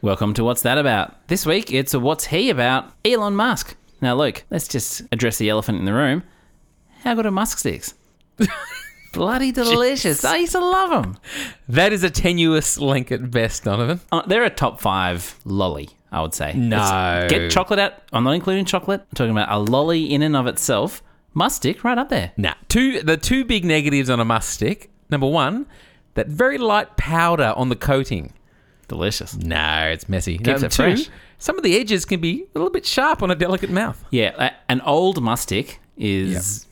Welcome to What's That About? This week it's a What's He About? Elon Musk. Now, Luke, let's just address the elephant in the room. How good are Musk sticks? Bloody delicious. I used to love them. That is a tenuous link at best, Donovan. Uh, they're a top five lolly, I would say. No. It's- Get chocolate out. I'm not including chocolate. I'm talking about a lolly in and of itself. Musk stick right up there. Nah. Two the two big negatives on a Musk stick. Number one, that very light powder on the coating. Delicious. No, it's messy. Keeps it fresh. Some of the edges can be a little bit sharp on a delicate mouth. Yeah, a- an old Musk stick is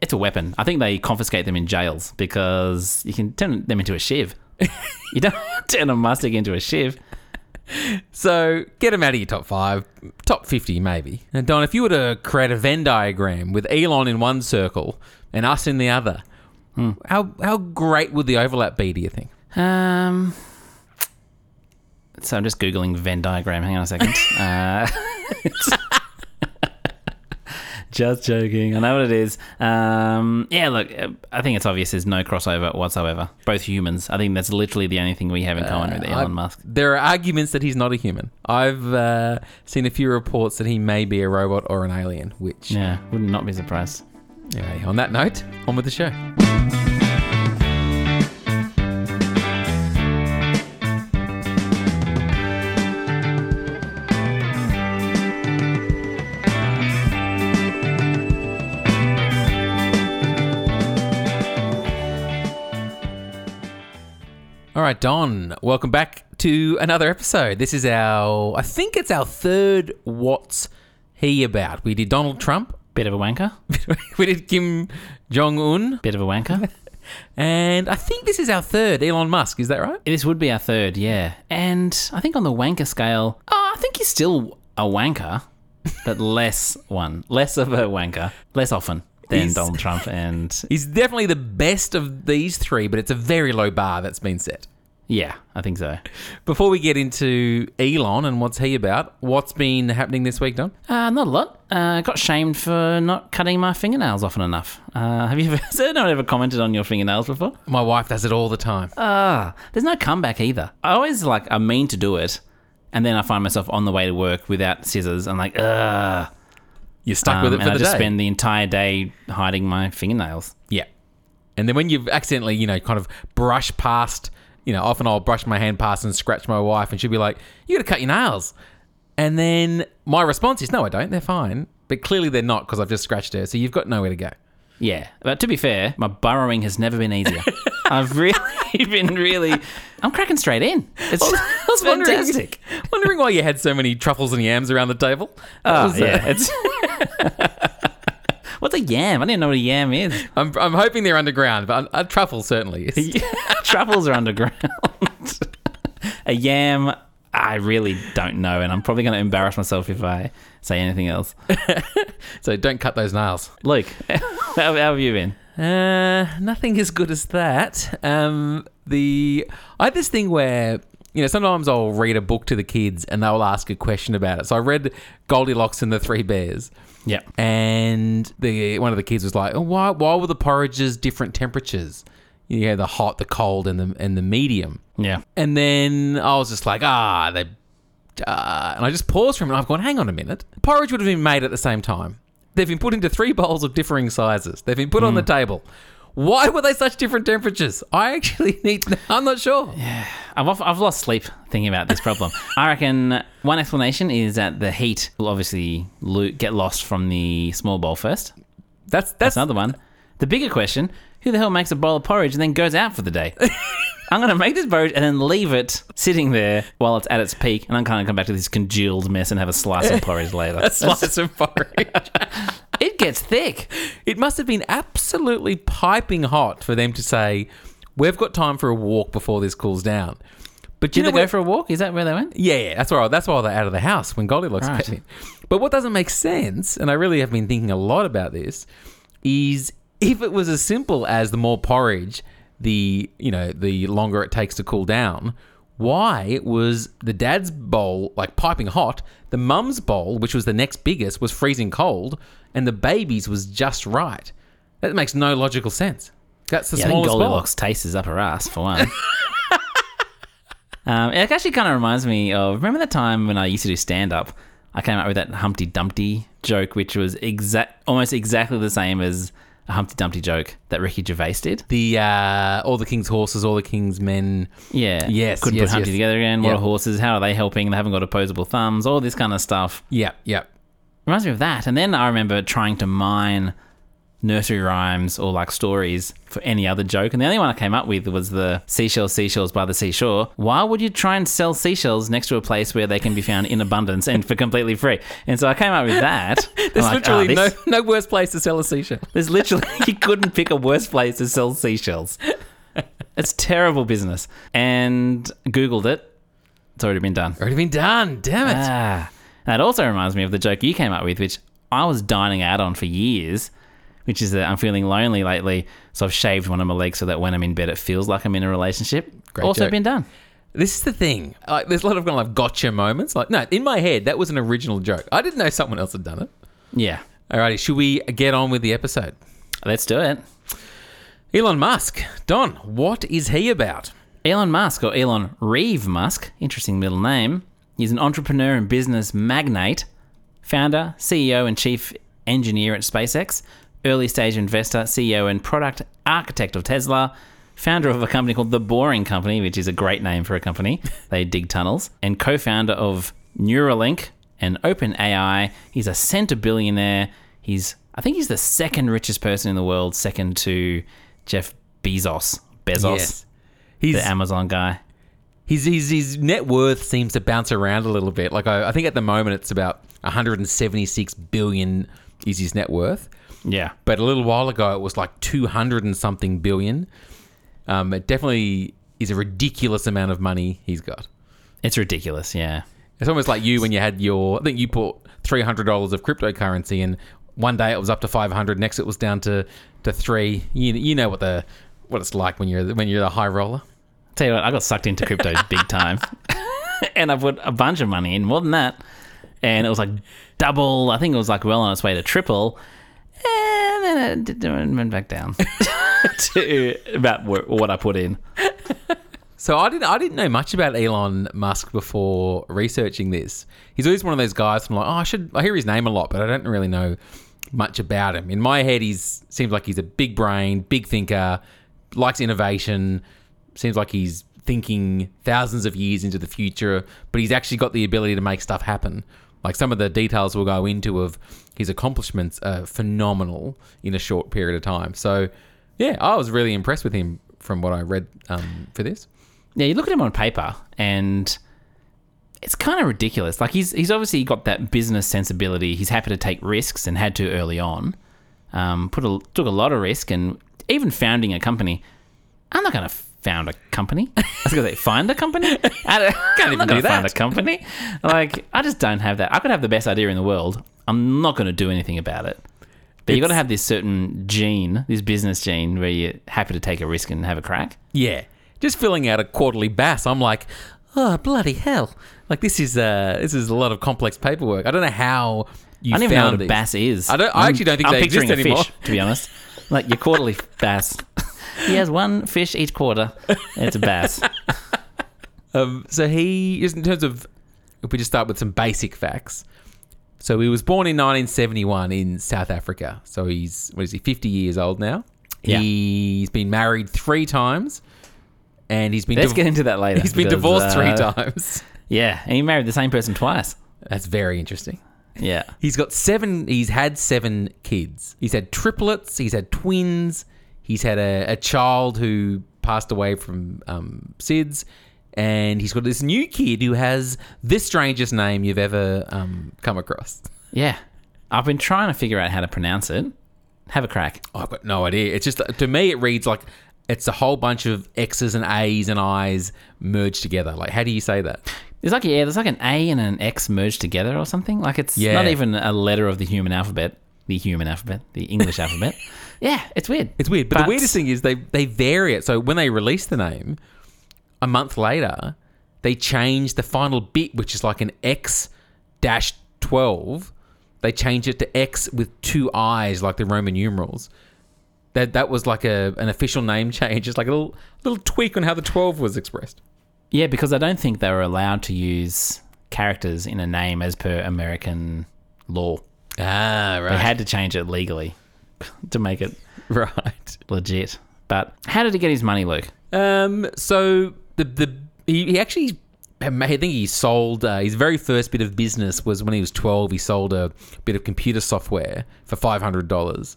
it's a weapon. I think they confiscate them in jails because you can turn them into a shiv. you don't turn a Musk stick into a shiv. So get them out of your top five, top fifty maybe. And Don, if you were to create a Venn diagram with Elon in one circle and us in the other, Hmm. how how great would the overlap be? Do you think? Um. So I'm just googling Venn diagram. Hang on a second. uh, just joking. I know what it is. Um, yeah, look, uh, I think it's obvious. There's no crossover whatsoever. Both humans. I think that's literally the only thing we have in common with Elon Uh, I- Musk. There are arguments that he's not a human. I've uh, seen a few reports that he may be a robot or an alien. Which, Yeah, would not not be surprised. anyway, on that note, on with the show. Right, Don, welcome back to another episode. This is our, I think it's our third What's He About. We did Donald Trump, Bit of a wanker. we did Kim Jong Un, Bit of a wanker. and I think this is our third Elon Musk. Is that right? this would be our third, yeah. And I think on the wanker scale, oh, I think he's still a wanker, but less one, less of a wanker, less often than He's- Donald Trump. And He's definitely the best of these three, but it's a very low bar that's been set. Yeah, I think so. Before we get into Elon and what's he about, what's been happening this week, Don? Uh, not a lot. Uh, got shamed for not cutting my fingernails often enough. Uh, have you ever, has anyone ever commented on your fingernails before? My wife does it all the time. Ah, there's no comeback either. I always like I mean to do it, and then I find myself on the way to work without scissors. I'm like, ugh. You're stuck with Um, it and for I the just day. spend the entire day hiding my fingernails. Yeah. And then when you've accidentally, you know, kind of brush past, you know, often I'll brush my hand past and scratch my wife, and she'll be like, You got to cut your nails. And then my response is, No, I don't. They're fine. But clearly they're not because I've just scratched her. So you've got nowhere to go. Yeah, but to be fair, my burrowing has never been easier. I've really been really. I'm cracking straight in. It's, it's wondering- fantastic. Wondering why you had so many truffles and yams around the table. That Oh, was, uh, yeah, it's. What's a yam? I didn't know what a yam is. I'm, I'm hoping they're underground, but a truffle certainly is. Truffles are underground. a yam, I really don't know, and I'm probably going to embarrass myself if I say anything else. So don't cut those nails. Luke, how, how have you been? Uh, nothing as good as that. Um, the I had this thing where you know sometimes I'll read a book to the kids and they'll ask a question about it. So I read Goldilocks and the Three Bears, Yeah. and the one of the kids was like, "Oh, why why were the porridges different temperatures? You had the hot, the cold, and the and the medium." Yeah. And then I was just like, ah, they. Uh, and I just paused for a minute. I've gone, hang on a minute. Porridge would have been made at the same time. They've been put into three bowls of differing sizes. They've been put on the table. Why were they such different temperatures? I actually need to know. I'm not sure. Yeah. I've, off- I've lost sleep thinking about this problem. I reckon one explanation is that the heat will obviously lo- get lost from the small bowl first. That's That's that's another one. The bigger question who the hell makes a bowl of porridge and then goes out for the day? I'm going to make this porridge and then leave it sitting there while it's at its peak, and I'm going to come back to this congealed mess and have a slice of porridge later. a slice of porridge. Gets thick. it must have been absolutely piping hot for them to say, "We've got time for a walk before this cools down." But you Did know they go for a walk? Is that where they went? Yeah, yeah, that's why that's why they're out of the house when Goldilocks Right. came in. But what doesn't make sense, and I really have been thinking a lot about this, is if it was as simple as the more porridge, the you know the longer it takes to cool down. Why was the dad's bowl like piping hot? The mum's bowl, which was the next biggest, was freezing cold, and the baby's was just right. That makes no logical sense. That's the Yeah, I think smallest bowl. Goldilocks tastes is up her ass for one. Um, it actually kind of reminds me of remember the time when I used to do stand up. I came up with that Humpty Dumpty joke, which was exact, almost exactly the same as a Humpty Dumpty joke that Ricky Gervais did. The uh, all the king's horses, all the king's men. Yeah. Yes, Couldn't yes, put Humpty yes. together again. What Yep. are horses? How are they helping? They haven't got opposable thumbs. All this kind of stuff. Yeah, yeah. Reminds me of that. And then I remember trying to mine nursery rhymes or like stories for any other joke. And the only one I came up with was the seashells, seashells by the seashore. Why would you try and sell seashells next to a place where they can be found in abundance and for completely free? And so I came up with that. There's like, literally "Ah, this- no no worse place to sell a seashell. There's literally you couldn't pick a worse place to sell seashells. It's terrible business. And Googled it. It's already been done. Already been done. Damn it. Ah. That also reminds me of the joke you came up with, which I was dining out on for years, which is that I'm feeling lonely lately, so I've shaved one of my legs so that when I'm in bed, it feels like I'm in a relationship. Great also joke. been done. This is the thing. Like, there's a lot of kind of like gotcha moments. Like, no, in my head, that was an original joke. I didn't know someone else had done it. Yeah. Alrighty, should we get on with the episode? Let's do it. Elon Musk. Don, what is he about? Elon Musk, or Elon Reeve Musk, interesting middle name. He's an entrepreneur and business magnate, founder, CEO, and chief engineer at SpaceX, early stage investor, CEO, and product architect of Tesla, founder of a company called The Boring Company, which is a great name for a company. they dig tunnels, and co founder of Neuralink and OpenAI. He's a centibillionaire. He's, I think he's the second richest person in the world, second to Jeff Bezos. Bezos He's, the Amazon guy. his, his, his net worth seems to bounce around a little bit. Like, I, I think at the moment it's about 176 billion is his net worth. Yeah. But a little while ago it was like 200 and something billion. Um, it definitely is a ridiculous amount of money he's got. It's ridiculous, yeah. It's almost like you when you had your. I think you put three hundred dollars of cryptocurrency, and one day it was up to five hundred. Next, it was down to to three. You you know what the what it's like when you're when you're the high roller. Tell you what, I got sucked into crypto big time. and I put a bunch of money in, more than that. And it was like double, I think it was like well on its way to triple. And then it did- it went back down to about wh- what I put in. So I didn't I didn't know much about Elon Musk before researching this. He's always one of those guys. I'm like, oh, I should. I hear his name a lot, but I don't really know much about him. In my head, he's seems like he's a big brain, big thinker, likes innovation. Seems like he's thinking thousands of years into the future, but he's actually got the ability to make stuff happen. Like some of the details we'll go into of his accomplishments are phenomenal in a short period of time. So, yeah, I was really impressed with him from what I read um, for this. Yeah, you look at him on paper and it's kind of ridiculous. Like he's he's obviously got that business sensibility. He's happy to take risks and had to early on. Um, put a, took a lot of risk and even founding a company. I'm not going to found a company. I was going to say find a company. I don't, Can't even do that. Find a company. Like I just don't have that. I could have the best idea in the world. I'm not going to do anything about it. But you've got to have this certain gene, this business gene, where you're happy to take a risk and have a crack. Yeah, just filling out a quarterly BAS. I'm like, oh bloody hell! Like this is uh this is a lot of complex paperwork. I don't know how you I don't even know found what a bass is. I don't- I actually don't think I'm they picturing exist a anymore. Fish, to be honest, like your quarterly bass. He has one fish each quarter. It's a bass. Um, so he, just in terms of, if we just start with some basic facts. So he was born in 1971 in South Africa. So he's what is he? 50 years old now. Yeah. He's been married three times, and he's been Let's div- get into that later. he's been because, divorced three uh, times. Yeah, and he married the same person twice. That's very interesting. Yeah, He's got seven. He's had seven kids. He's had triplets. He's had twins. He's had a, a child who passed away from um, SIDS, and he's got this new kid who has the strangest name you've ever um, come across. yeah. I've been trying to figure out how to pronounce it. Have a crack. I've got no idea. It's just to me, it reads like it's a whole bunch of X's and A's and I's merged together. Like, how do you say that? There's like yeah, there's like an A and an X merged together or something. Like it's Yeah. not even a letter of the human alphabet. The human alphabet, the English alphabet. Yeah, it's weird. It's weird, but, the weirdest thing is they they vary it. So when they release the name, a month later, they change the final bit, which is like an X dash twelve. They change it to X with two I's, like the Roman numerals. That that was like a an official name change. It's like a little little tweak on how the twelve was expressed. Yeah, because I don't think they were allowed to use characters in a name as per American law. Ah, right. They had to change it legally to make it right. legit. But how did he get his money, Luke? Um, so the the he, he actually I think he sold uh, his very first bit of business was when he was 12 he sold a bit of computer software for $500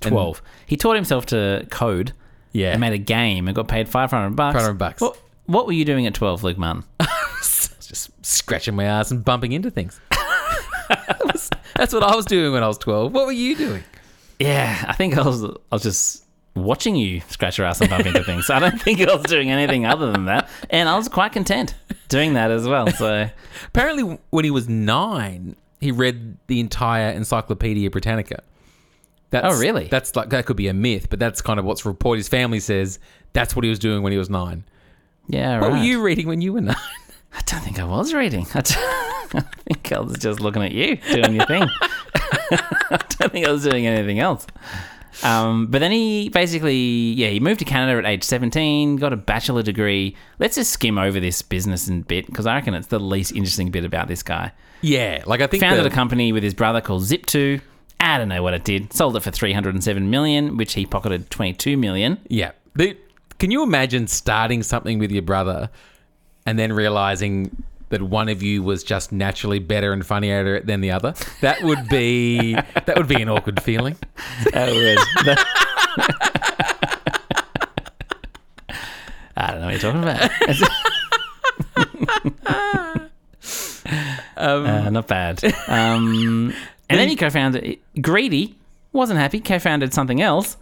12. He taught himself to code yeah and made a game and got paid 500 bucks. 500 bucks. What, what were you doing at 12, Luke Martin? just scratching my ass and bumping into things that's what I was doing when I was 12 what were you doing Yeah, I think I was, I was just watching you scratch your ass and bump into things. I don't think I was doing anything other than that. And I was quite content doing that as well. So, apparently when he was 9 he read the entire Encyclopedia Britannica that's, Oh, really? That's like that could be a myth, but that's kind of what's reported. His family says that's what he was doing when he was nine. yeah, What right. were you reading when you were nine? I don't think I was reading. I think I was just looking at you doing your thing. I don't think I was doing anything else. Um, but then he basically, yeah, he moved to Canada at age 17, got a bachelor degree. Let's just skim over this business and bit because I reckon it's the least interesting bit about this guy. Yeah, like I think He Founded the- a company with his brother called Zip2. I don't know what it did. Sold it for 307 million, which he pocketed 22 million. Yeah, can you imagine starting something with your brother and then realizing that one of you was just naturally better and funnier at it than the other? That would be that would be an awkward feeling. That would. I don't know what you're talking about. Uh, not bad. Um, and then he co-founded Greedy. Wasn't happy. Co-founded something else.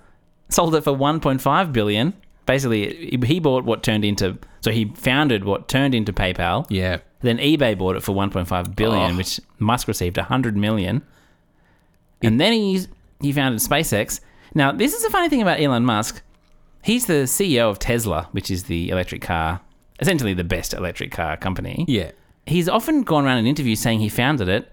Sold it for 1.5 billion. Basically, he bought what turned into. So he founded what turned into PayPal. Yeah, Then eBay bought it for 1.5 billion, Oh. which Musk received 100 million. And then he he founded SpaceX. Now, this is the funny thing about Elon Musk. He's the CEO of Tesla, which is the electric car, essentially the best electric car company. yeah. He's often gone around in interviews saying he founded it.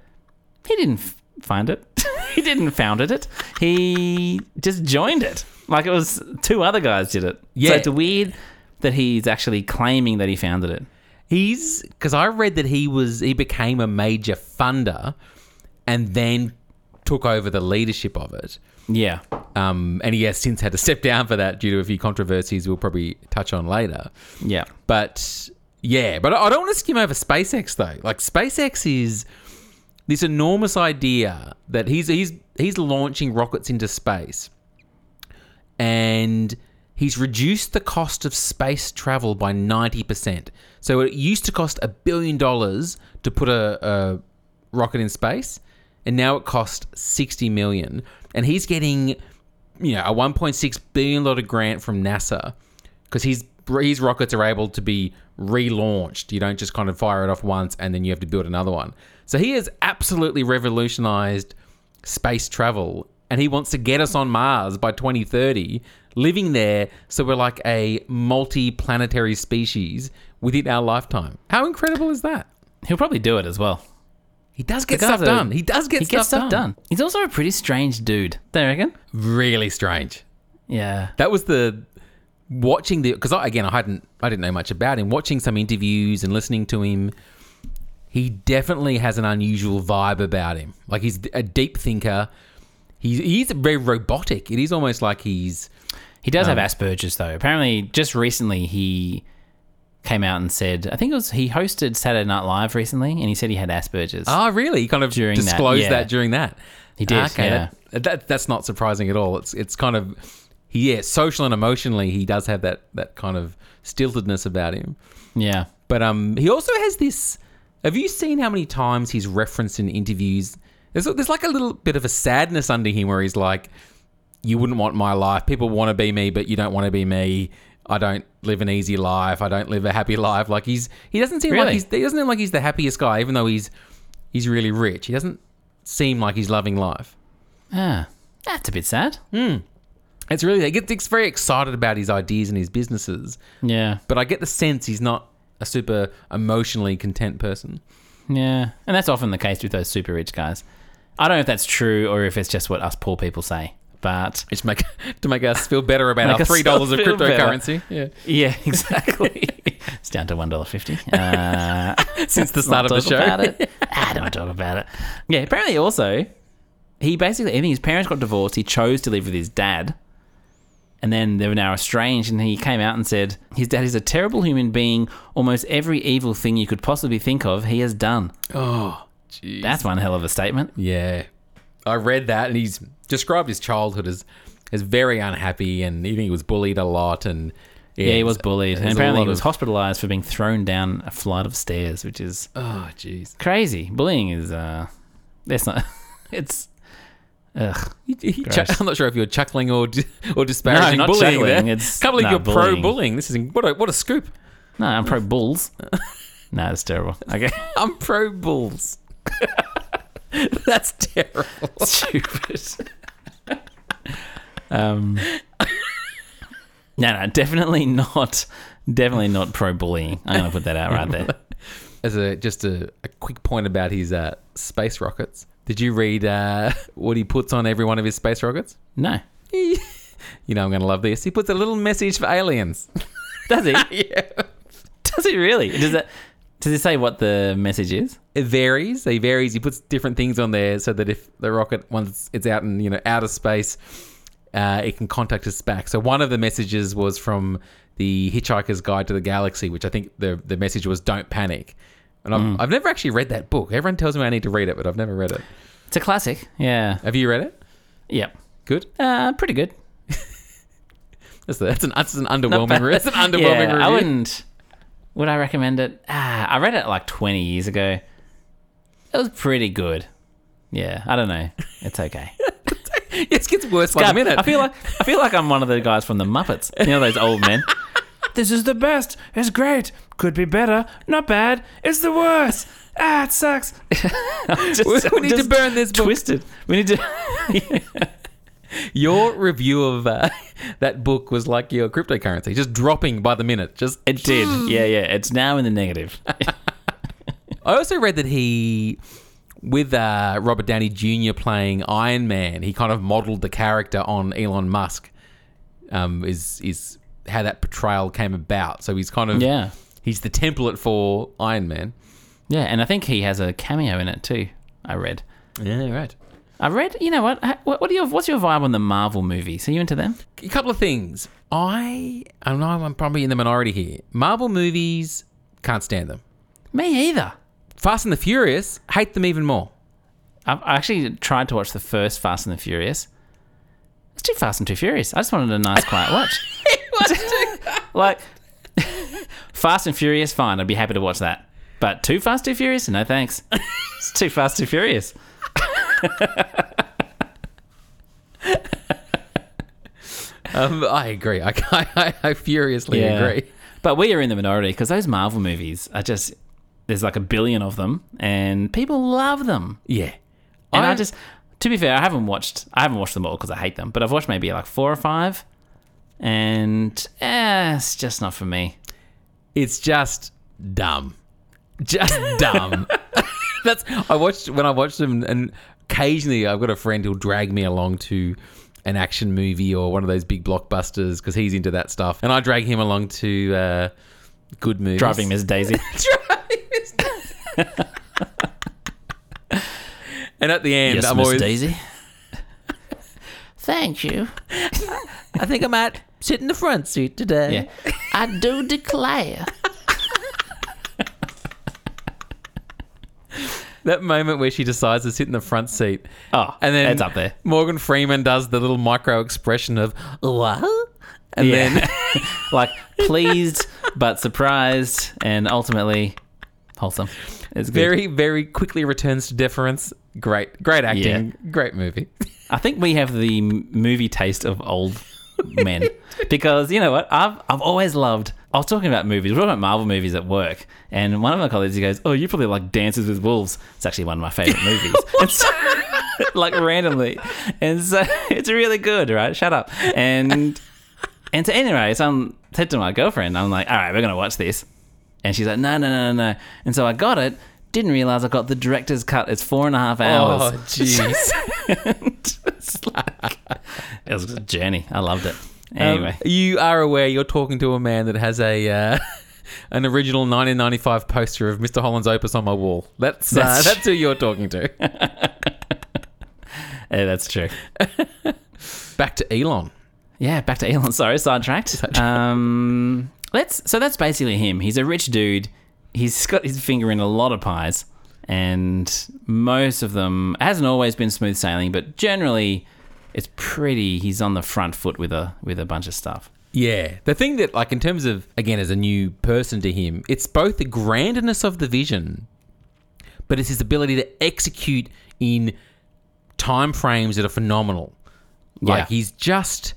He didn't f- find it. he didn't founded it. He just joined it. Like it was two other guys did it. Yeah. So it's weird that he's actually claiming that he founded it. He's because I read that he was he became a major funder and then took over the leadership of it. Yeah. Um, and he has since had to step down for that due to a few controversies we'll probably touch on later. Yeah. But yeah, but I don't want to skim over SpaceX though. Like SpaceX is this enormous idea that he's he's he's launching rockets into space, and he's reduced the cost of space travel by ninety percent. So it used to cost a billion dollars to put a, a rocket in space, and now it costs sixty million. And he's getting, you know, a one point six billion dollar grant from NASA because his his rockets are able to be relaunched. You don't just kind of fire it off once and then you have to build another one. So he has absolutely revolutionized space travel and he wants to get us on Mars by 2030, living there so we're like a multi-planetary species within our lifetime. How incredible is that? He'll probably do it as well. He does get stuff a- done. He does get he stuff, gets stuff done. done. He's also a pretty strange dude. Don't you reckon? Really strange. Yeah. That was the watching the because again I hadn't I didn't know much about him. Watching some interviews and listening to him, he definitely has an unusual vibe about him. Like he's a deep thinker. He's he's very robotic. It is almost like he's He does Um, have Asperger's though. Apparently, just recently he came out and said, I think it was he hosted Saturday Night Live recently, and he said he had Asperger's. oh really he kind of During that, disclosed yeah. that during that. He did, yeah. that, that that's not surprising at all. It's it's kind of he yeah social and emotionally he does have that that kind of stiltedness about him. Yeah. But um, he also has this. Have you seen how many times he's referenced in interviews? There's there's like a little bit of a sadness under him where he's like, "You wouldn't want my life. People want to be me, but you don't want to be me. I don't live an easy life. I don't live a happy life." Like he's he doesn't seem like he's he doesn't seem like he's the happiest guy, even though he's he's really rich. He doesn't seem like he's loving life. Ah, that's a bit sad. Hmm. It's really he gets very excited about his ideas and his businesses, Yeah. but I get the sense he's not a super emotionally content person. Yeah. And that's often the case with those super rich guys. I don't know if that's true or if it's just what us poor people say, But Just make to make us feel better about our three dollars of feel better. cryptocurrency. Yeah. yeah, exactly. it's down to one dollar fifty. Uh, Since the start of the show. About it. I don't want to talk about it. Yeah, apparently also he basically I think his parents got divorced. He chose to live with his dad. And then they were now estranged, and he came out and said his dad is a terrible human being. Almost every evil thing you could possibly think of, he has done. Oh, jeez. That's one hell of a statement. Yeah. I read that and he's described his childhood as as very unhappy and even he was bullied a lot and Yeah, he was bullied, and apparently he was of- hospitalized for being thrown down a flight of stairs, which is Oh jeez. crazy. Bullying is uh, that's not. It's ugh. He- he Gross. I'm not sure if you're chuckling or di- or disparaging No, not bullying chuckling, there. it's- Can't believe no, you're pro bullying. bullying. This is what a what a scoop. No, I'm pro bulls. no, it's terrible. Okay, I'm pro bulls. That's terrible. stupid. um, no, no, definitely not. Definitely not pro bullying. I'm gonna put that out right there. As a just a, a quick point about his uh, space rockets. Did you read uh, what he puts on every one of his space rockets? No, you know I'm going to love this. He puts a little message for aliens. does he? yeah. Does he really? Does it? Does it say what the message is? It varies. He varies. He puts different things on there so that if the rocket once it's out in you know outer space, uh, it can contact us back. So one of the messages was from the Hitchhiker's Guide to the Galaxy, which I think the the message was "Don't panic." And I've, I've never actually read that book. Everyone tells me I need to read it, but I've never read it. It's a classic. Yeah. Have you read it? Yep. Good. Uh, pretty good. That's, that's an that's an underwhelming. bad. re- That's an underwhelming yeah, review. I wouldn't. Would I recommend it? Ah, I read it like 20 years ago. It was pretty good. Yeah, I don't know. It's okay. it gets worse by the minute. I feel like I feel like I'm one of the guys from the Muppets. You know those old men. This is the best. It's great. Could be better. Not bad. It's the worst. Ah, it sucks. Just- we need to burn this book. Twisted. We need to. Your review of uh, that book was like your cryptocurrency, just dropping by the minute. Just It did. Yeah, yeah. It's now in the negative. I also read that he, with uh, Robert Downey Jr. playing Iron Man, he kind of modeled the character on Elon Musk. Um, is is how that portrayal came about? So he's kind of Yeah. he's the template for Iron Man. Yeah, and I think he has a cameo in it too. I read. Yeah, right. I read. You know what? What, what are your, What's your vibe on the Marvel movies? Are you into them? A couple of things. I I know I'm probably in the minority here. Marvel movies can't stand them. Me either. Fast and the Furious hate them even more. I've actually tried to watch the first Fast and the Furious. It's too Fast and too Furious. I just wanted a nice, quiet watch. like Fast and Furious, fine. I'd be happy to watch that. But too Fast, too Furious? No thanks. It's too Fast, too Furious. Um, I agree. I, I, I furiously agree. But we are in the minority because those Marvel movies are just there's like a billion of them and people love them. Yeah. And I, I- just to be fair, I haven't watched I haven't watched them all because I hate them, but I've watched maybe like four or five, and eh, it's just not for me. It's just dumb. Just dumb. That's I watched when I watched them, and occasionally I've got a friend who'll drag me along to an action movie or one of those big blockbusters because he's into that stuff, and I drag him along to uh, good movies. Driving Miss Daisy. and at the end, yes, I'm Miss always Daisy. Thank you. I think I might sit in the front seat today. Yeah, I do declare. That moment where she decides to sit in the front seat. Oh, And then it's up there. Morgan Freeman does the little micro expression of what? And yeah. then like pleased but surprised, and ultimately wholesome. It's good. very, very quickly returns to deference. Great, great acting, great movie. I think we have the movie taste of old men because you know what? I've I've always loved. I was talking about movies. We're talking about Marvel movies at work, and one of my colleagues he goes, "Oh, you probably like Dances with Wolves." It's actually one of my favorite movies. So, like randomly, and so it's really good, right? Shut up. And and so anyway, so I said to my girlfriend, I'm like, "All right, we're gonna watch this," and she's like, "No, no, no, no, no." And so I got it. Didn't realize I got the director's cut. It's four and a half hours. Oh, jeez. it's like, It was a journey. I loved it. Um, Anyway, you are aware you're talking to a man that has a uh, an original 1995 poster of Mr. Holland's Opus on my wall. That's uh, That's- that's who you're talking to. yeah, that's true. Back to Elon. Yeah, back to Elon. Sorry, sidetracked. Um, let's. So that's basically him. He's a rich dude. He's got his finger in a lot of pies, and most of them hasn't always been smooth sailing, but generally, it's pretty. He's on the front foot with a with a bunch of stuff. Yeah. The thing that, like, in terms of, again, as a new person to him, it's both the grandness of the vision, but it's his ability to execute in time frames that are phenomenal. Like, Yeah. he's just,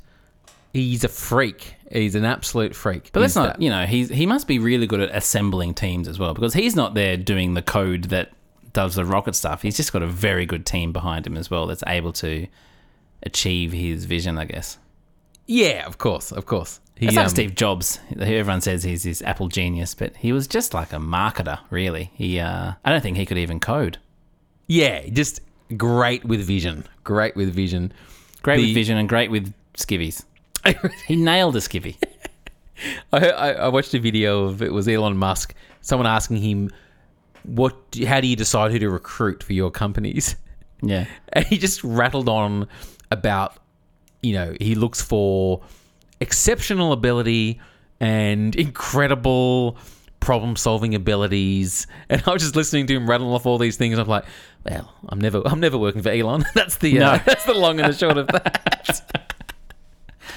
he's a freak. He's an absolute freak. But that's not. that- You know, he's he must be really good at assembling teams as well because he's not there doing the code that does the rocket stuff. He's just got a very good team behind him as well that's able to achieve his vision. I guess. Yeah, of course, of course. He, It's like um, Steve Jobs. Everyone says he's this Apple genius, but he was just like a marketer, really. He, uh, I don't think he could even code. Yeah, just great with vision. Great with vision. Great The- with vision and great with skivvies. He nailed a Skippy. I, I, I watched a video of it was Elon Musk. Someone asking him, "What? How do you decide who to recruit for your companies?" Yeah. And he just rattled on about, you know, he looks for exceptional ability and incredible problem-solving abilities. And I was just listening to him rattle off all these things. I'm like, well, I'm never, I'm never working for Elon. That's the, uh, No. that's the long and the short of that.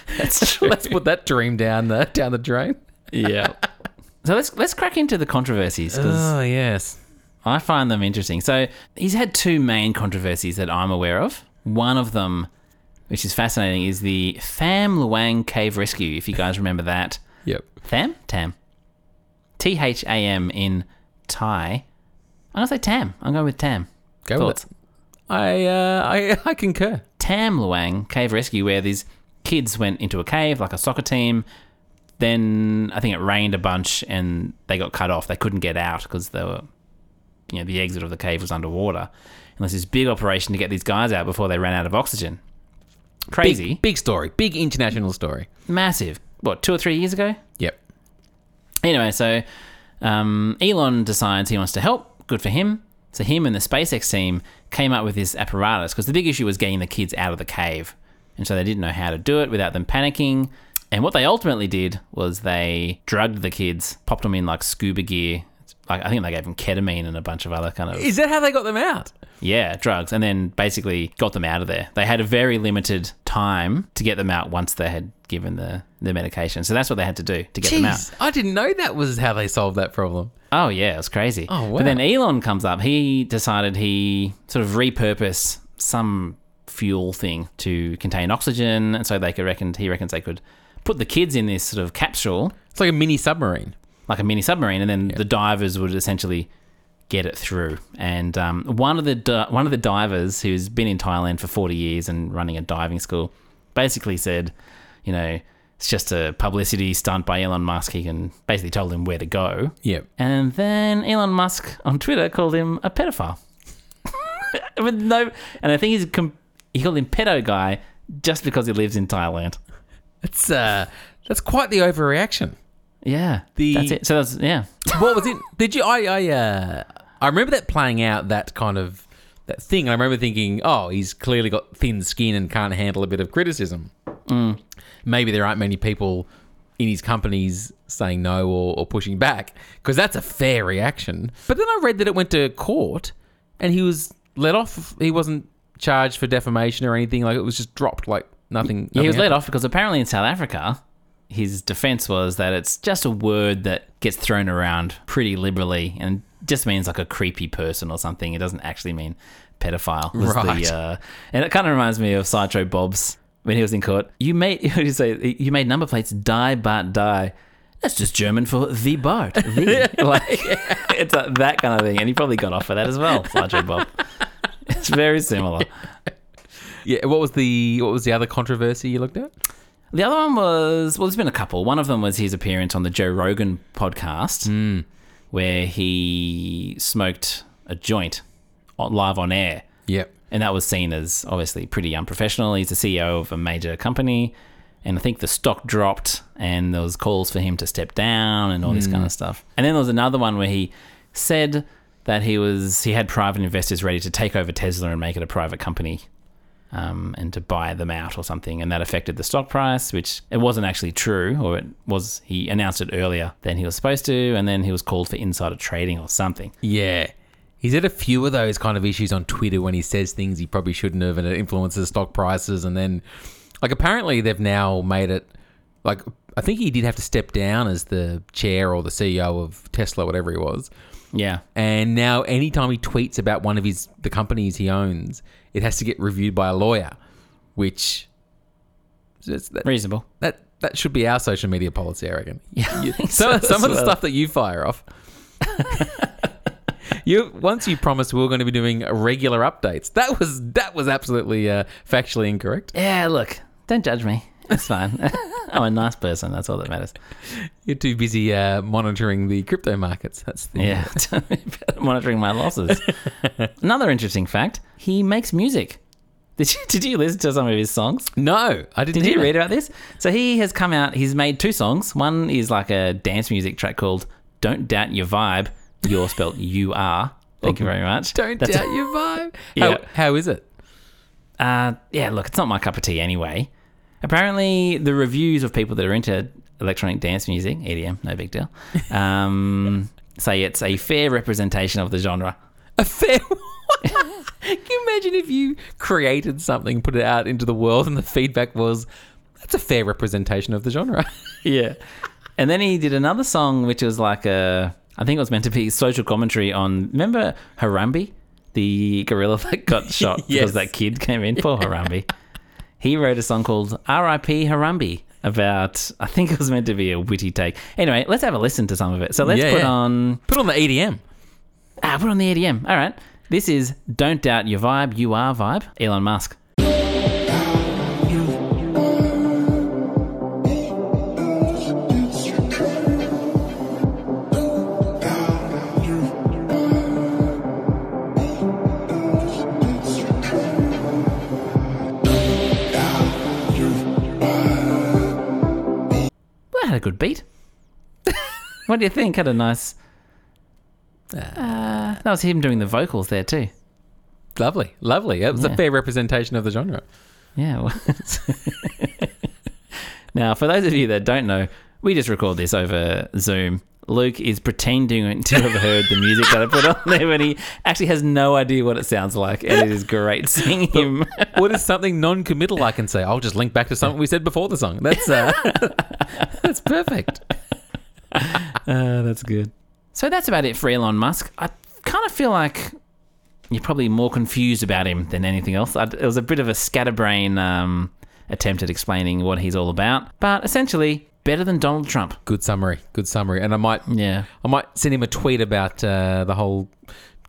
That's true. Let's put that dream down the down the drain. yeah. So let's let's crack into the controversies Oh yes. I find them interesting. So he's had two main controversies that I'm aware of. One of them, which is fascinating, is the Tham Luang Cave Rescue. If you guys remember that, Yep. Tham, Tam, T H A M in Thai. I'm gonna say Tam. I'm going with Tam. Go with it. I uh, I I concur. Tam Luang Cave Rescue, where these kids went into a cave like a soccer team. Then I think it rained a bunch and they got cut off. They couldn't get out because they were, you know, the exit of the cave was underwater. And there's this big operation to get these guys out before they ran out of oxygen. Crazy, Big, big story. Big international story. massive. What, two or three years ago? Yep. Anyway, so um, Elon decides he wants to help. Good for him. So him and the SpaceX team came up with this apparatus because the big issue was getting the kids out of the cave, and so they didn't know how to do it without them panicking. And what they ultimately did was they drugged the kids, popped them in like scuba gear. Like I think they gave them ketamine and a bunch of other kind of Is that how they got them out? yeah drugs, and then basically got them out of there. They had a very limited time to get them out once they had given the the medication. So that's what they had to do to get them out. I didn't know that was how they solved that problem. Oh yeah, it was crazy. Oh, wow. But then Elon comes up. He decided he sort of repurpose some fuel thing to contain oxygen, and so they could reckon he reckons they could put the kids in this sort of capsule, It's like a mini submarine. like a mini submarine, and then the divers would essentially get it through. And um, one of the di- one of the divers who's been in Thailand for forty years and running a diving school basically said, you know, it's just a publicity stunt by Elon Musk. He can basically told him where to go. Yep. And then Elon Musk on Twitter called him a pedophile. With no, and I think he's com- he called him pedo guy just because he lives in Thailand. It's uh, that's quite the overreaction. Yeah, The- that's it. So that's yeah, what was it? Did you? I I uh, I remember that playing out that kind of that thing. I remember thinking, oh, he's clearly got thin skin and can't handle a bit of criticism. Maybe there aren't many people in his companies saying no or, or pushing back because that's a fair reaction. But then I read that it went to court and he was let off. He wasn't charged for defamation or anything. Like it was just dropped. Like nothing. he was nothing let off because apparently in South Africa, his defense was that it's just a word that gets thrown around pretty liberally and just means like a creepy person or something. It doesn't actually mean pedophile. Right. The, uh, and it kind of reminds me of Sideshow Bob's when he was in court. You made you say? You made number plates die but die. That's just German for the Bart. The. like it's a, that kind of thing. And he probably got off for that as well, Sideshow Bob. It's very similar. Yeah. What was the what was the other controversy you looked at? The other one was well, there's been a couple. One of them was his appearance on the Joe Rogan podcast, hmm. where he smoked a joint on, live on air, Yep. and that was seen as obviously pretty unprofessional. He's the CEO of a major company, and I think the stock dropped, and there was calls for him to step down and all this hmm. kind of stuff. And then there was another one where he said that he was he had private investors ready to take over Tesla and make it a private company. Um, and to buy them out or something, and that affected the stock price, which it wasn't actually true, or it was. He announced it earlier than he was supposed to, and then he was called for insider trading or something. Yeah. He's had a few of those kind of issues on Twitter when he says things he probably shouldn't have and it influences stock prices. And then, like, apparently they've now made it, like, I think he did have to step down as the chair or the CEO of Tesla, whatever he was. Yeah, And now, anytime he tweets about one of his the companies he owns, it has to get reviewed by a lawyer, which that's- that, reasonable. that that should be our social media policy, I reckon. Yeah, think Some, so some of the well. stuff that you fire off. you once you promised we were going to be doing regular updates. That was that was absolutely uh, factually incorrect. Yeah, look, don't judge me. It's fine. I'm a nice person. That's all that matters. You're too busy uh, monitoring the crypto markets. That's the Yeah, monitoring my losses. Another interesting fact: he makes music. Did you, did you listen to some of his songs? No, I didn't. Did you read about this? So he has come out. He's made two songs. One is like a dance music track called "Don't Doubt Your Vibe." You're spelled U R. Thank you very much. Don't That's- doubt your vibe. Yeah. How, how is it? Uh, yeah, look, it's not my cup of tea anyway. Apparently, the reviews of people that are into electronic dance music, EDM, no big deal, um, say it's a fair representation of the genre. A fair. Can you imagine if you created something, put it out into the world, and the feedback was, "That's a fair representation of the genre." Yeah. And then he did another song, which was like a, I think it was meant to be social commentary on, remember Harambe? The gorilla that got shot Yes. because that kid came in. Poor Harambe. He wrote a song called R.I.P. Harambe about, I think it was meant to be a witty take. Anyway, let's have a listen to some of it. So let's Yeah, put yeah. on, Put on the EDM. ah, put on the EDM. All right. This is Don't Doubt Your Vibe, You Are Vibe, Elon Musk. Good beat. what do you think? Had a nice. Uh, that was him doing the vocals there too. Lovely, lovely. It was Yeah. a fair representation of the genre. Yeah. Well, now, for those of you that don't know, we just record this over Zoom. Luke is pretending to have heard the music that I put on there, and he actually has no idea what it sounds like, and it is great seeing him. what is something non-committal I can say? I'll just link back to something we said before the song. That's uh, that's perfect. Uh, that's good. So that's about it for Elon Musk. I kind of feel like you're probably more confused about him than anything else. I, it was a bit of a scatterbrain um, attempt at explaining what he's all about, but essentially better than Donald Trump. Good summary. Good summary. And I might Yeah. I might send him a tweet about uh, the whole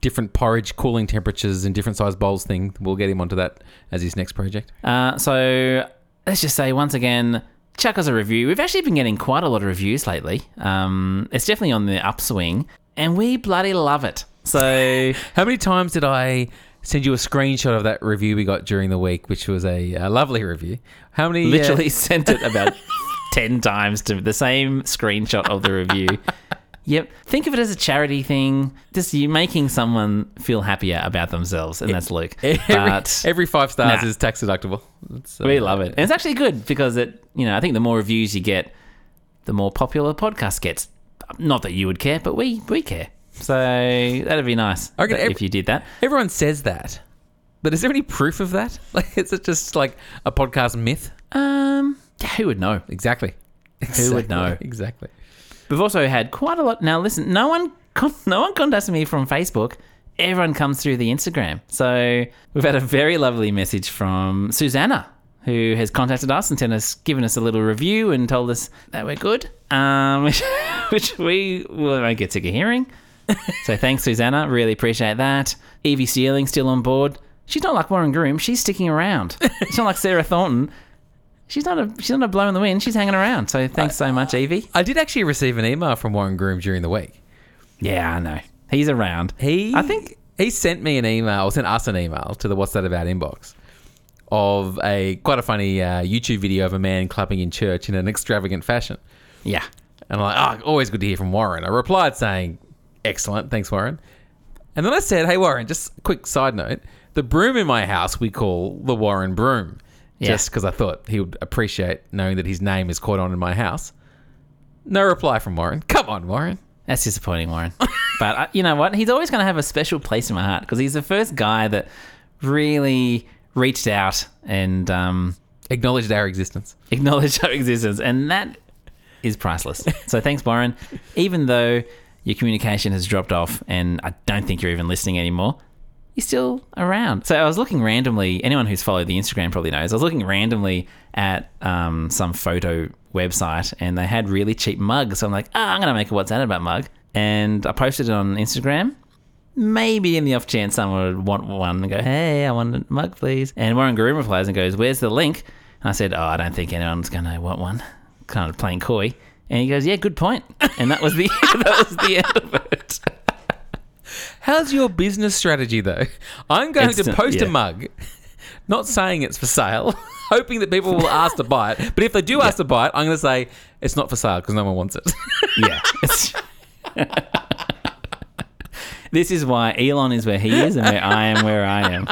different porridge cooling temperatures and different size bowls thing. We'll get him onto that as his next project. Uh, so let's just say once again, chuck us a review. We've actually been getting quite a lot of reviews lately. Um, it's definitely on the upswing, and we bloody love it. So How many times did I send you a screenshot of that review we got during the week, which was a, a lovely review? How many? uh, literally sent it about 10 times to the same screenshot of the review. Yep. Think of it as a charity thing. Just you making someone feel happier about themselves, and that's Luke. every, But every five stars Nah. is tax deductible. Uh, we love it. And it's actually good because it, you know, I think the more reviews you get, the more popular the podcast gets. Not that you would care, but we we care. So that'd be nice I reckon that- ev- if you did that. Everyone says that, but is there any proof of that? Like, is it just like a podcast myth? Um, who would know? Exactly. Who would know? Exactly. We've also had quite a lot. Now, listen, no one, con- no one contacted me from Facebook. Everyone comes through the Instagram. So we've had a very lovely message from Susanna, who has contacted us and sent us, given us a little review and told us that we're good, um, which, which we will won't get sick of hearing. So thanks, Susanna. Really appreciate that. Evie Sealing still on board. She's not like Warren Groom. She's sticking around. She's not like Sarah Thornton. She's not a she's not a blow in the wind. She's hanging around. So thanks so much, Evie. I did actually receive an email from Warren Groom during the week. Yeah, I know. He's around. He, I think he sent me an email, sent us an email to the What's That About inbox of a quite a funny uh, YouTube video of a man clapping in church in an extravagant fashion. Yeah. And I'm like, oh, always good to hear from Warren. I replied saying, excellent, thanks, Warren. And then I said, hey, Warren, just a quick side note. The broom in my house we call the Warren broom. Yeah. Just because I thought he would appreciate knowing that his name is caught on in my house. No reply from Warren. Come on, Warren. That's disappointing, Warren. but uh, you know what? He's always going to have a special place in my heart because he's the first guy that really reached out and um, Acknowledged our existence. acknowledged our existence, and that is priceless. So thanks, Warren. Even though your communication has dropped off, and I don't think you're even listening anymore, you're still around. So I was looking randomly. Anyone who's followed the Instagram probably knows. I was looking randomly at um, some photo website, and they had really cheap mugs. So I'm like, ah, I'm gonna make a what's that about mug, and I posted it on Instagram. Maybe in the off chance someone would want one and go, hey, I want a mug, please. And Warren Groom replies and goes, where's the link? And I said, oh, I don't think anyone's to want one. Kind of playing coy. And he goes, yeah, good point. And that was the that was the end of it. How's your business strategy, though? I'm going to Instant- post a mug, not saying it's for sale, hoping that people will ask to buy it. But if they do ask to buy it, I'm going to say it's not for sale because no one wants it. Yeah. This is why Elon is where he is and where I am where I am.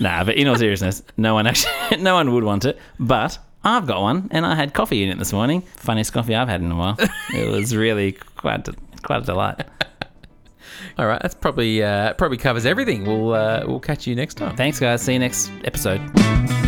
nah, but in all seriousness, no one actually, no one would want it. But I've got one, and I had coffee in it this morning. Funniest coffee I've had in a while. It was really quite, quite a delight. All right, that's probably uh, probably covers everything. We'll uh, we'll catch you next time. Thanks, guys. See you next episode.